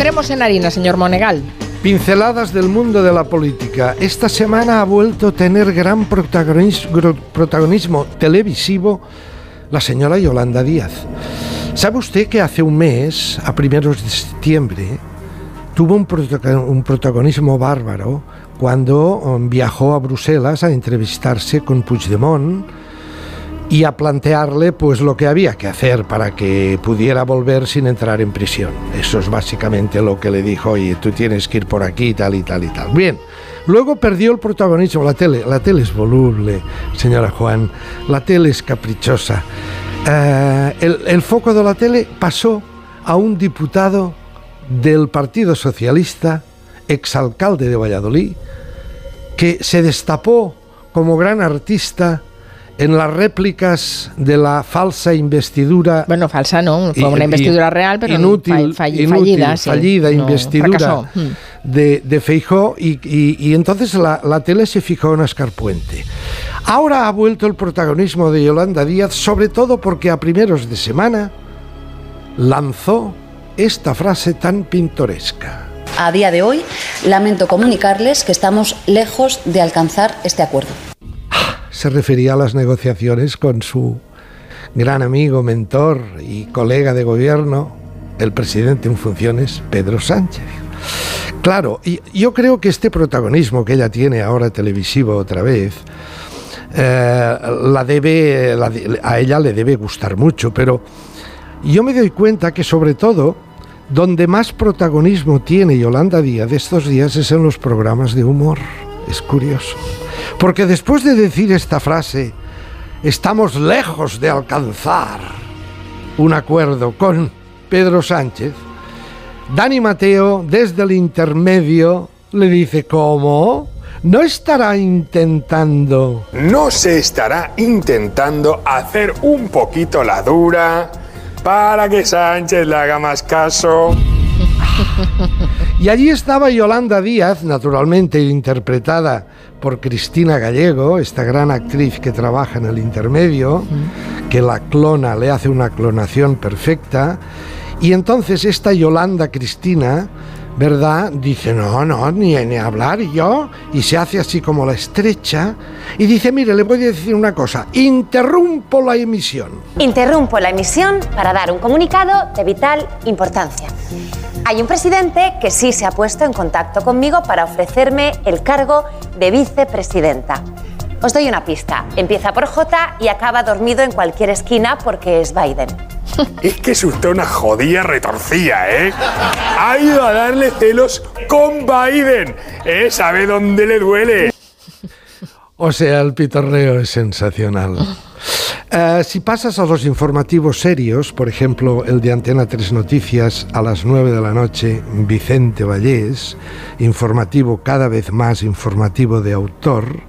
Entremos en harina, señor Monegal. Pinceladas del mundo de la política. Esta semana ha vuelto a tener gran protagonismo, televisivo la señora Yolanda Díaz. ¿Sabe usted que hace un mes, a primeros de septiembre, tuvo un, protagonismo bárbaro cuando um, viajó a Bruselas a entrevistarse con Puigdemont y a plantearle pues lo que había que hacer para que pudiera volver sin entrar en prisión. Eso es básicamente lo que le dijo, oye, tú tienes que ir por aquí, tal y tal y tal. Bien, luego perdió el protagonismo, la tele, la tele es voluble, señora Juan, la tele es caprichosa. Eh, el, el foco de la tele pasó a un diputado del Partido Socialista, exalcalde de Valladolid, que se destapó como gran artista en las réplicas de la falsa investidura. Bueno, falsa no, fue una investidura real, pero inútil, fallida, fallida investidura mm. de, de Feijó y, entonces la, la, tele se fijó en Ascarpuente. Ahora ha vuelto el protagonismo de Yolanda Díaz, sobre todo porque a primeros de semana lanzó esta frase tan pintoresca. A día de hoy, lamento comunicarles que estamos lejos de alcanzar este acuerdo se refería a las negociaciones con su gran amigo, mentor y colega de gobierno, el presidente en funciones, Pedro Sánchez. Claro, y yo creo que este protagonismo que ella tiene ahora televisivo otra vez, eh, la debe, a ella le debe gustar mucho, pero yo me doy cuenta que sobre todo donde más protagonismo tiene Yolanda Díaz de estos días es en los programas de humor. Es curioso. Porque después de decir esta frase, estamos lejos de alcanzar un acuerdo con Pedro Sánchez, Dani Mateo, desde el intermedio, le dice, ¿cómo? ¿No estará intentando... No se estará intentando hacer un poquito la dura para que Sánchez le haga más caso? Y allí estaba Yolanda Díaz, naturalmente interpretada por Cristina Gallego, esta gran actriz que trabaja en el intermedio, que la clona, le hace una clonación perfecta. Y entonces esta Yolanda Cristina, ¿verdad? Dice, no, no, ni, ni hablar y yo, y se hace así como la estrecha, y dice, mire, le voy a decir una cosa, interrumpo la emisión. Interrumpo la emisión para dar un comunicado de vital importancia. Hay un presidente que sí se ha puesto en contacto conmigo para ofrecerme el cargo de vicepresidenta. Os doy una pista. Empieza por J y acaba dormido en cualquier esquina porque es Biden. Es que es usted una jodida retorcida, ¿eh? Ha ido a darle celos con Biden. ¿Eh? ¿Sabe dónde le duele? O sea, el pitorreo es sensacional. Eh, si pasas a los informativos serios, por ejemplo, el de Antena 3 Noticias a las 9 de la noche, Vicente Vallés, informativo cada vez más informativo de autor,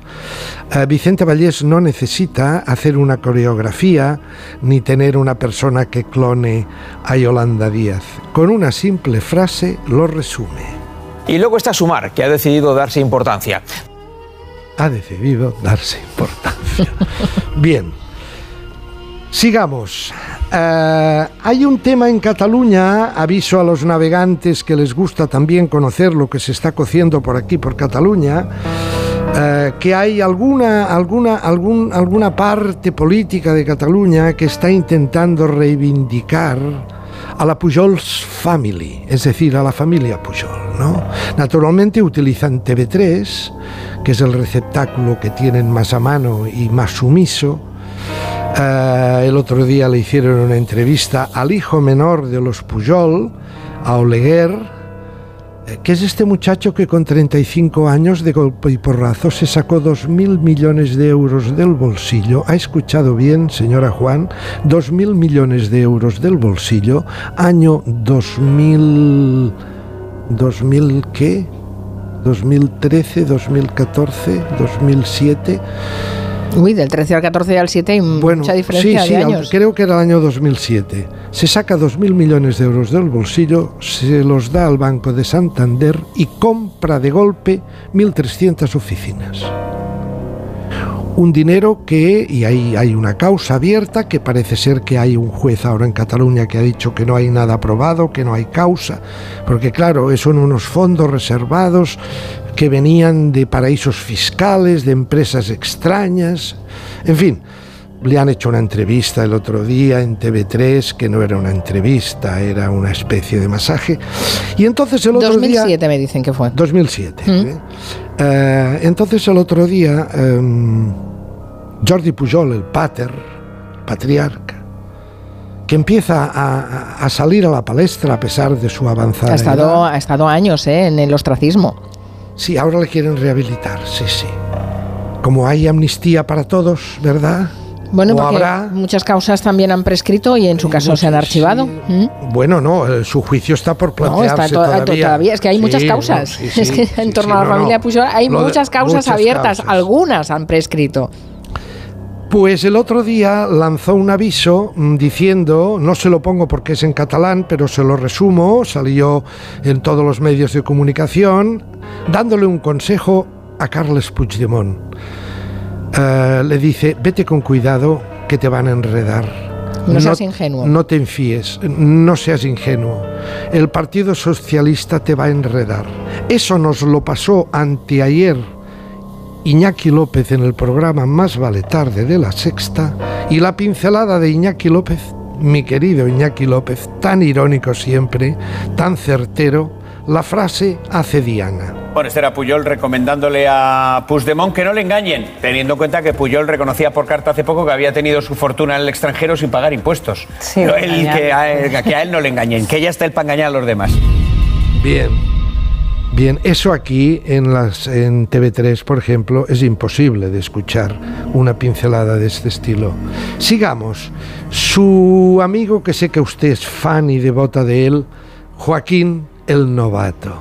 eh, Vicente Vallés no necesita hacer una coreografía ni tener una persona que clone a Yolanda Díaz. Con una simple frase lo resume. Y luego está Sumar, que ha decidido darse importancia. Ha decidido darse importancia. Bien. Sigamos. Eh, hay un tema en Cataluña, aviso a los navegantes que les gusta también conocer lo que se está cociendo por aquí, por Cataluña, eh, que hay alguna, alguna, algún, alguna parte política de Cataluña que está intentando reivindicar a la Pujols Family, es decir, a la familia Pujol. Naturalmente utilizan TV3, que es el receptáculo que tienen más a mano y más sumiso, eh, el otro día le hicieron una entrevista al hijo menor de los Pujol, a Oleguer, eh, que es este muchacho que con 35 años de golpe y porrazo se sacó 2.000 millones de euros del bolsillo. ¿Ha escuchado bien, señora Juan? 2.000 millones de euros del bolsillo, año 2000... ¿2000 qué? 2013, 2014, 2007 Uy, del 13 al 14 y al 7 hay mucha diferencia sí, sí, de años. creo que era el año 2007. Se saca 2.000 millones de euros del bolsillo, se los da al Banco de Santander y compra de golpe 1.300 oficinas. un dinero que, y ahí hay una causa abierta, que parece ser que hay un juez ahora en Cataluña que ha dicho que no hay nada aprobado, que no hay causa, porque claro, son unos fondos reservados que venían de paraísos fiscales, de empresas extrañas, en fin. Le han hecho una entrevista el otro día en TV3, que no era una entrevista, era una especie de masaje. Y entonces el otro 2007 día... me dicen que fue. 2007. ¿eh? Eh, entonces el otro día, em, Jordi Pujol, el pater, patriarca, que empieza a, a, salir a la palestra a pesar de su avanzada ha estado, edad. Ha estado años ¿eh? en el ostracismo. Sí, ahora le quieren rehabilitar, sí, sí. Como hay amnistía para todos, ¿verdad? Bueno, porque habrá... muchas causas también han prescrito y en su caso se han archivado. Sí. ¿Mm? Bueno, no, eh, su juicio está por plantearse no, está to todavía. todavía. Es que hay sí, muchas causas. No, sí, es que en torno a la familia Pujol hay muchas causas muchas abiertas. Causas. Algunas han prescrito. Pues el otro día lanzó un aviso mm, diciendo, no se lo pongo porque es en catalán, pero se lo resumo, salió en todos los medios de comunicación, dándole un consejo a Carles Puigdemont. Uh, le dice, vete con cuidado que te van a enredar. No, no seas ingenuo. No te enfíes, no seas ingenuo. El Partido Socialista te va a enredar. Eso nos lo pasó anteayer Iñaki López en el programa Más vale tarde de la sexta y la pincelada de Iñaki López, mi querido Iñaki López, tan irónico siempre, tan certero, la frase hace Diana. Bueno, este era Puyol recomendándole a Puigdemont que no le engañen, teniendo en cuenta que Puyol reconocía por carta hace poco que había tenido su fortuna en el extranjero sin pagar impuestos. Sí, no, él, que, a, que a él no le engañen, que ya está el para engañar a los demás. Bien. Bien, eso aquí en, las, en TV3, por ejemplo, es imposible de escuchar una pincelada de este estilo. Sigamos. Su amigo, que sé que usted es fan y devota de él, Joaquín el Novato.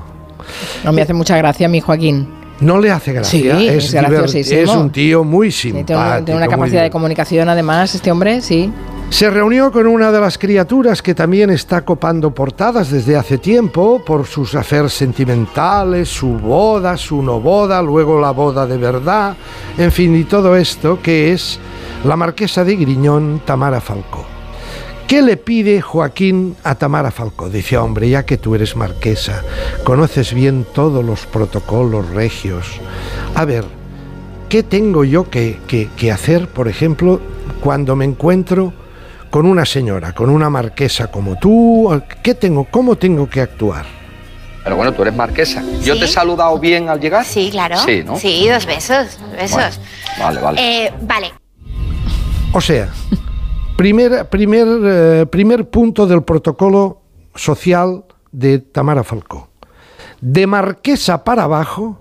No me hace mucha gracia mi Joaquín. No le hace gracia. Sí, es, es, es un tío muy simpático. Tiene una, tiene una capacidad de comunicación, además, este hombre, sí. Se reunió con una de las criaturas que también está copando portadas desde hace tiempo por sus aferes sentimentales, su boda, su no boda, luego la boda de verdad, en fin, y todo esto que es la marquesa de Griñón, Tamara Falcó. ¿Qué le pide Joaquín a Tamara Falcó? Dice, hombre, ya que tú eres marquesa, conoces bien todos los protocolos regios. A ver, ¿qué tengo yo que, que hacer, por ejemplo, cuando me encuentro con una señora, con una marquesa como tú? ¿Qué tengo? ¿Cómo tengo que actuar? Pero bueno, tú eres marquesa. ¿Yo ¿Sí? te he saludado bien al llegar? Sí, claro. Sí, ¿no? Sí, dos besos. Dos besos. Bueno, vale, vale. Eh, vale. O sea, primer, primer, eh, primer punto del protocolo social de Tamara Falcó. De marquesa para abajo,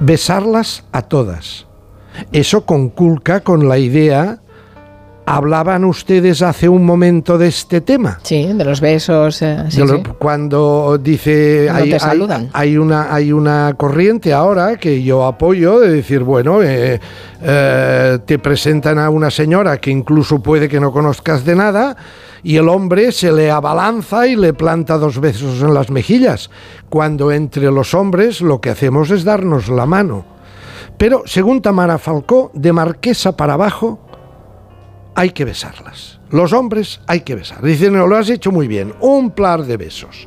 besarlas a todas. Eso conculca con la idea ¿Hablaban ustedes hace un momento de este tema? Sí, de los besos. Eh, sí, De lo- sí. Cuando dice Cuando hay, te hay- saludan. hay una hay una corriente ahora que yo apoyo de decir bueno eh, eh, te presentan a una señora que incluso puede que no conozcas de nada y el hombre se le abalanza y le planta dos besos en las mejillas cuando entre los hombres lo que hacemos es darnos la mano pero según Tamara Falcó de marquesa para abajo hay que besarlas. Los hombres hay que besar. Dicen, no, lo has hecho muy bien. Un par de besos.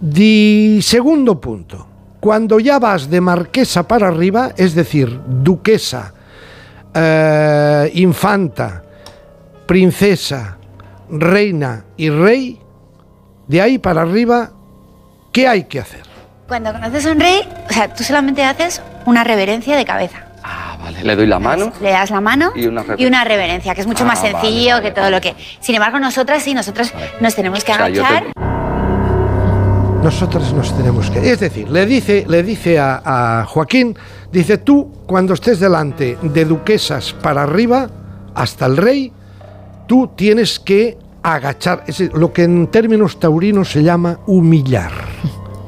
Di segundo punto. Cuando ya vas de marquesa para arriba, es decir, duquesa, eh, infanta, princesa, reina y rey, de ahí para arriba, ¿qué hay que hacer? Cuando conoces a un rey, o sea, tú solamente haces una reverencia de cabeza. Ah, vale. Le doy la mano. Le das la mano Y una reverencia. reverencia, que es mucho Ah, más vale, sencillo vale, que todo vale. lo que. Sin embargo, nosotras sí, nosotras nos tenemos que O sea, yo te- agachar. Nosotros nos tenemos que... Es decir, le dice, le dice a, a Joaquín, dice tú, cuando estés delante de duquesas para arriba, hasta el rey, tú tienes que agachar, es decir, lo que en términos taurinos se llama humillar.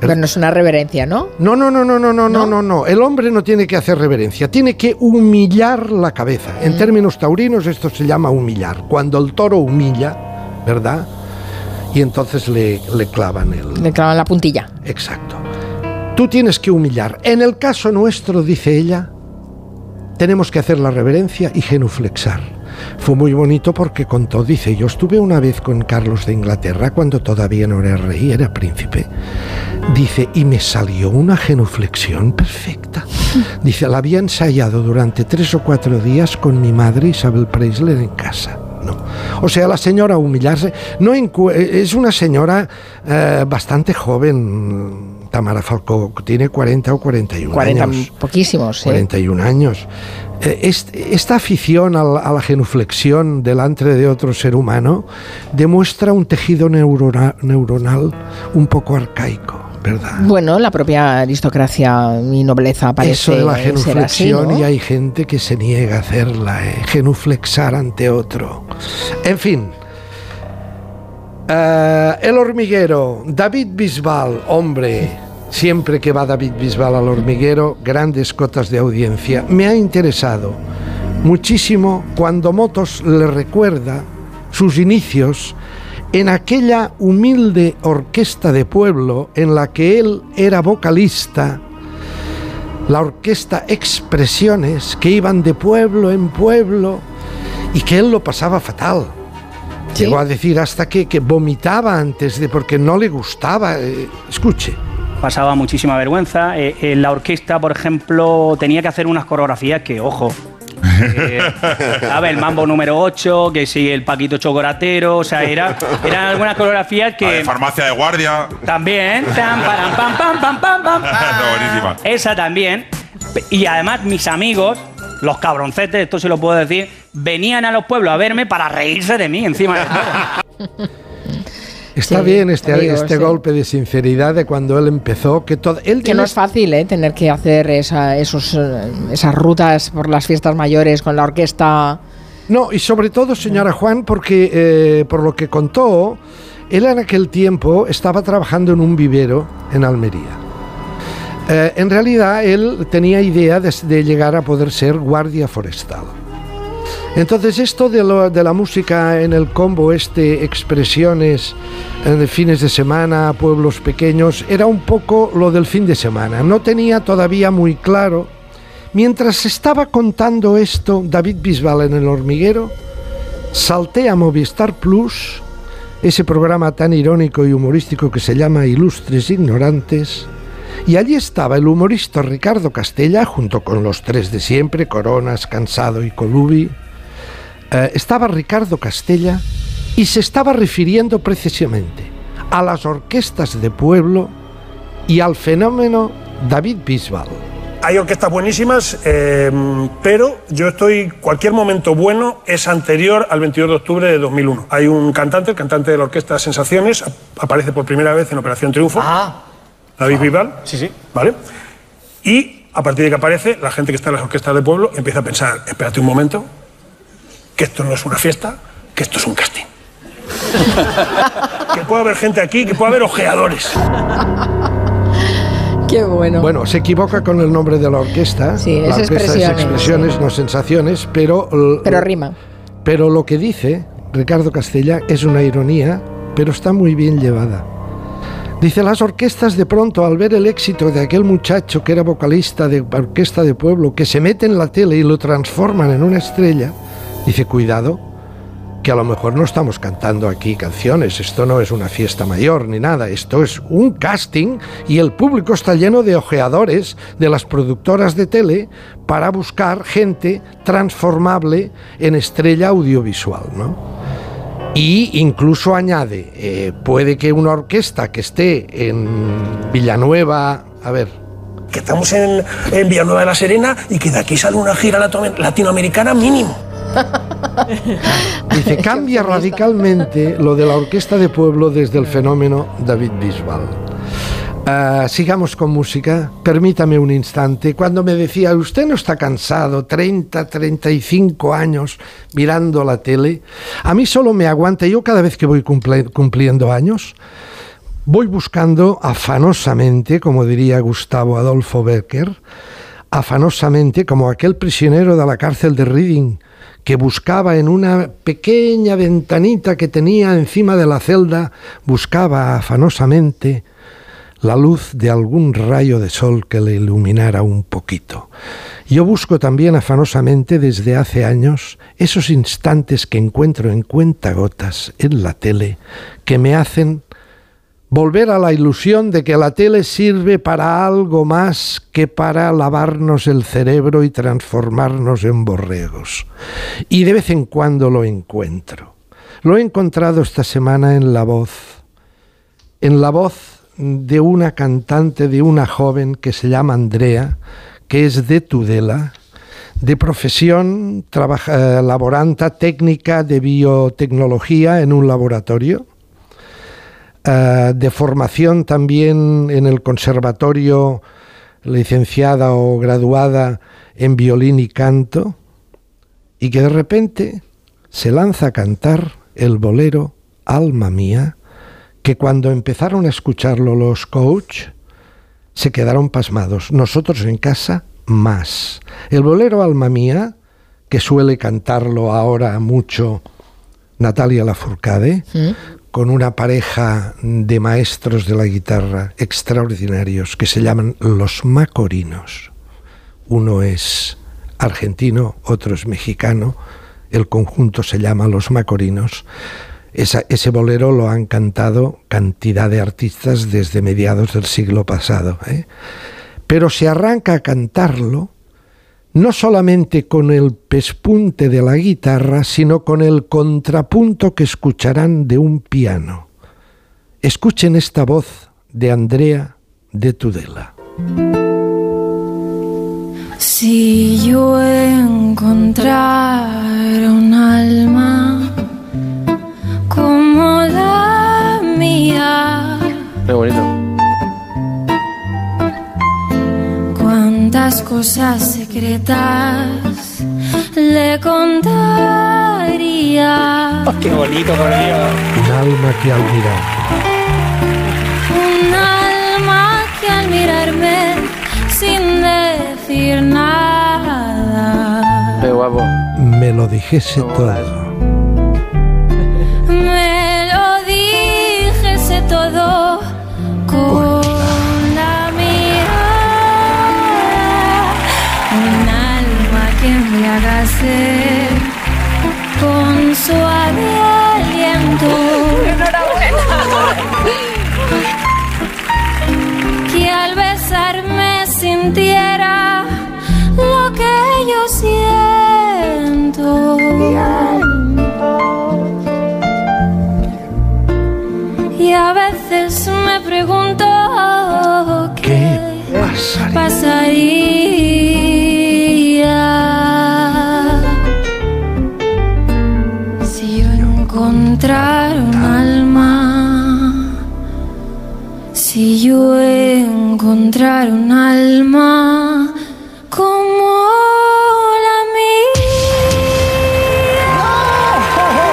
Pero no es una reverencia, ¿no? No, no, no, no, no, no, no, no, no. El hombre no tiene que hacer reverencia, tiene que humillar la cabeza. En términos taurinos esto se llama humillar. Cuando el toro humilla, ¿verdad? Y entonces le, le clavan el... Le clavan la puntilla. Exacto. Tú tienes que humillar. En el caso nuestro, dice ella, tenemos que hacer la reverencia y genuflexar. Fue muy bonito porque contó, dice, yo estuve una vez con Carlos de Inglaterra cuando todavía no era rey, era príncipe. Dice, y me salió una genuflexión perfecta. Dice, la había ensayado durante tres o cuatro días con mi madre Isabel Preisler en casa. No. O sea, la señora humillarse, no encu- es una señora eh, bastante joven, Tamara Falcó, tiene 40 o 41 40 años. poquísimos, ¿eh? 41 años. Eh, est- esta afición a la, genuflexión delante de otro ser humano demuestra un tejido neurona- neuronal un poco arcaico, ¿verdad? Bueno, la propia aristocracia y nobleza parece Eso de la así, genuflexión ¿no? y hay gente que se niega a hacerla, ¿eh? genuflexar ante otro. En fin. Eh, el hormiguero, David Bisbal, hombre, siempre que va David Bisbal al hormiguero, grandes cotas de audiencia. Me ha interesado muchísimo cuando Motos le recuerda sus inicios en aquella humilde orquesta de pueblo en la que él era vocalista la orquesta Expresiones, que iban de pueblo en pueblo y que él lo pasaba fatal. Sí. Llegó a decir hasta que, que vomitaba antes de porque no le gustaba. Eh, escuche. Pasaba muchísima vergüenza. Eh, eh, la orquesta, por ejemplo, tenía que hacer unas coreografías que, ojo. eh. El mambo número 8, que sí, el Paquito Chocolatero, o sea, era, eran algunas coreografías La que de farmacia de guardia. también, tan, param, pam, pam, pam, pam, pam. Está buenísima. esa también. Y además mis amigos, los cabroncetes, esto se lo puedo decir, venían a los pueblos a verme para reírse de mí encima de todo. Está Sí, bien este, este sí. golpe de sinceridad de cuando él empezó, que todo... Él Que no es fácil, ¿eh? Tener que hacer esa- esos, eh, esas rutas por las fiestas mayores con la orquesta. No, y sobre todo, señora Juan, porque eh, por lo que contó, él en aquel tiempo estaba trabajando en un vivero en Almería. Eh, en realidad, él tenía idea de, de llegar a poder ser guardia forestal. Entonces, esto de, la música en el combo, este, expresiones eh, de fines de semana, pueblos pequeños, era un poco lo del fin de semana. No tenía todavía muy claro Mientras estaba contando esto David Bisbal en el hormiguero, salté a Movistar Plus, ese programa tan irónico y humorístico que se llama Ilustres Ignorantes, y allí estaba el humorista Ricardo Castella, junto con los tres de siempre, Coronas, Cansado y Colubi. Eh, estaba Ricardo Castella y se estaba refiriendo precisamente a las orquestas de pueblo y al fenómeno David Bisbal. Hay orquestas buenísimas, eh, pero yo estoy. Cualquier momento bueno es anterior al 22 de octubre de 2001. Hay un cantante, el cantante de la orquesta Sensaciones, ap- aparece por primera vez en Operación Triunfo. Ah. David Bisbal. Sí, sí. ¿Vale? Y a partir de que aparece, la gente que está en las orquestas del pueblo empieza a pensar: espérate un momento, que esto no es una fiesta, que esto es un casting. que puede haber gente aquí, que puede haber ojeadores. Qué bueno. Bueno, se equivoca con el nombre de la orquesta. Sí, la es orquesta expresiones, es expresiones, no sensaciones, pero... Pero rima. Pero lo que dice Ricardo Castella es una ironía, pero está muy bien llevada. Dice, las orquestas de pronto, al ver el éxito de aquel muchacho que era vocalista de orquesta de pueblo, que se mete en la tele y lo transforman en una estrella, dice, cuidado, que a lo mejor no estamos cantando aquí canciones, esto no es una fiesta mayor ni nada, esto es un casting y el público está lleno de ojeadores de las productoras de tele para buscar gente transformable en estrella audiovisual, ¿no? Y incluso añade, eh, puede que una orquesta que esté en Villanueva, a ver, Que estamos en, en Villanueva de la Serena y que de aquí sale una gira latinoamericana mínimo. Dice, cambia radicalmente lo de la orquesta de pueblo desde el fenómeno David Bisbal. Ah, sigamos con música. Permítame un instante. Cuando me decía, usted no está cansado, 30, 35 años mirando la tele, a mí solo me aguanta, yo cada vez que voy cumpliendo años, voy buscando afanosamente, como diría Gustavo Adolfo Becker, afanosamente como aquel prisionero de la cárcel de Reading que buscaba en una pequeña ventanita que tenía encima de la celda, buscaba afanosamente la luz de algún rayo de sol que le iluminara un poquito. Yo busco también afanosamente desde hace años esos instantes que encuentro en cuentagotas en la tele que me hacen volver a la ilusión de que la tele sirve para algo más que para lavarnos el cerebro y transformarnos en borregos. Y de vez en cuando lo encuentro. Lo he encontrado esta semana en la voz, en la voz de una cantante, de una joven que se llama Andrea, que es de Tudela, de profesión, trabaja, laboranta técnica de biotecnología en un laboratorio, eh, de formación también en el conservatorio, licenciada o graduada en violín y canto, y que de repente se lanza a cantar el bolero Alma Mía, que cuando empezaron a escucharlo los coach, se quedaron pasmados. Nosotros en casa, más. El bolero Alma Mía, que suele cantarlo ahora mucho Natalia Lafourcade, con una pareja de maestros de la guitarra extraordinarios que se llaman los Macorinos. Uno es argentino, otro es mexicano, el conjunto se llama Los Macorinos. ese bolero lo han cantado cantidad de artistas desde mediados del siglo pasado. ¿eh? Pero se arranca a cantarlo no solamente con el pespunte de la guitarra, sino con el contrapunto que escucharán de un piano. Escuchen esta voz de Andrea de Tudela. Si yo encontrara un alma como la mía. Qué bonito. Cuántas cosas secretas le contaría. Oh, qué bonito, por Dios. Un alma que al mirar. Un alma que al mirarme sin decir nada. Qué guapo. Me lo dijese todo. day.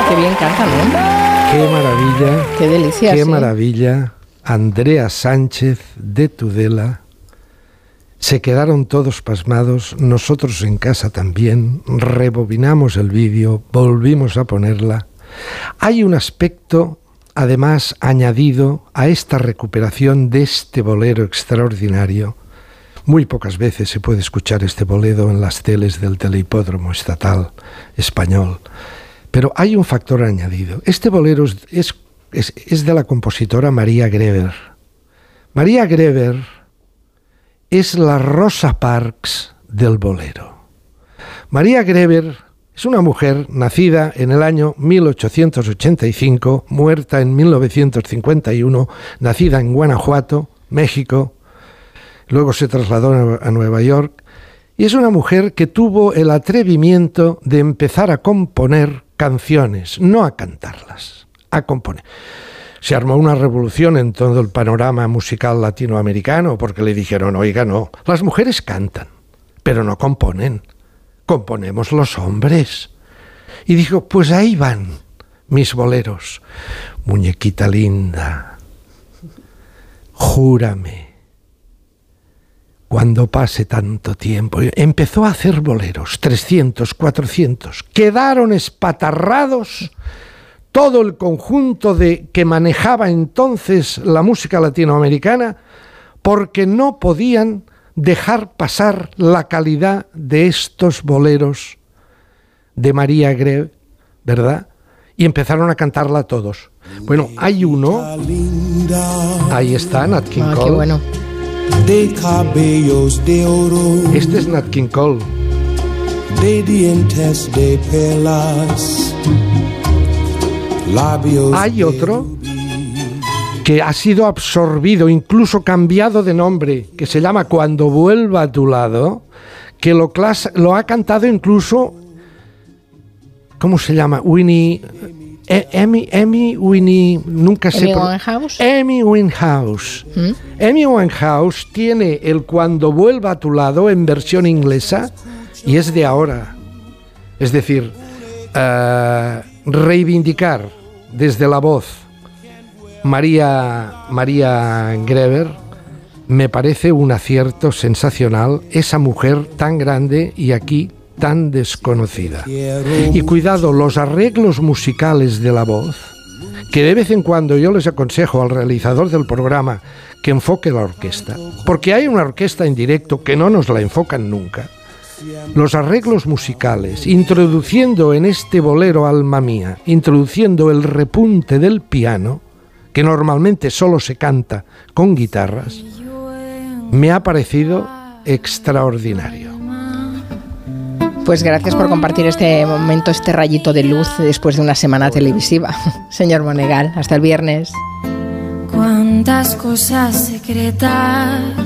Qué bien canta, ¿no? Qué maravilla. Qué delicia, Qué sí. maravilla. Andrea Sánchez de Tudela. Se quedaron todos pasmados, nosotros en casa también, rebobinamos el vídeo, volvimos a ponerla. Hay un aspecto, además, añadido a esta recuperación de este bolero extraordinario. Muy pocas veces se puede escuchar este bolero en las teles del Telehipódromo Estatal español. Pero hay un factor añadido. Este bolero es, es, es- de la compositora María Greber. María Greber es la Rosa Parks del bolero. María Greber es una mujer nacida en el año 1885, muerta en 1951, nacida en Guanajuato, México, luego se trasladó a Nueva York, y es una mujer que tuvo el atrevimiento de empezar a componer canciones, no a cantarlas, a componer. Se armó una revolución en todo el panorama musical latinoamericano porque le dijeron, oiga, no, las mujeres cantan, pero no componen, componemos los hombres. Y dijo, pues ahí van mis boleros, muñequita linda, júrame, cuando pase tanto tiempo. Empezó a hacer boleros, 300, 400. Quedaron espatarrados todo el conjunto de que manejaba entonces la música latinoamericana, porque no podían dejar pasar la calidad de estos boleros de María Greve, ¿verdad? Y empezaron a cantarla todos. Bueno, hay uno, ahí está, Nat King Ah, qué bueno. De cabellos de oro, Este es Nat King Cole. de dientes de perlas, labios Hay otro que ha sido absorbido, incluso cambiado de nombre, que se llama Cuando vuelva a tu lado, que lo, lo ha cantado incluso, ¿cómo se llama? Winnie, Emmy, Emmy Winnie, nunca. Amy Winehouse. Amy Winehouse. ¿Mm? Amy Winehouse tiene el Cuando vuelva a tu lado en versión inglesa y es de ahora. Es decir, eh, reivindicar desde la voz María, María Greber me parece un acierto sensacional, esa mujer tan grande y aquí tan desconocida. Y cuidado, los arreglos musicales de la voz, que de vez en cuando yo les aconsejo al realizador del programa que enfoque la orquesta, porque hay una orquesta en directo que no nos la enfocan nunca. Los arreglos musicales, introduciendo en este bolero Alma Mía, introduciendo el repunte del piano, que normalmente solo se canta con guitarras, me ha parecido extraordinario. Pues gracias por compartir este momento, este rayito de luz después de una semana televisiva. Señor Monegal, hasta el viernes. Cuántas cosas secretas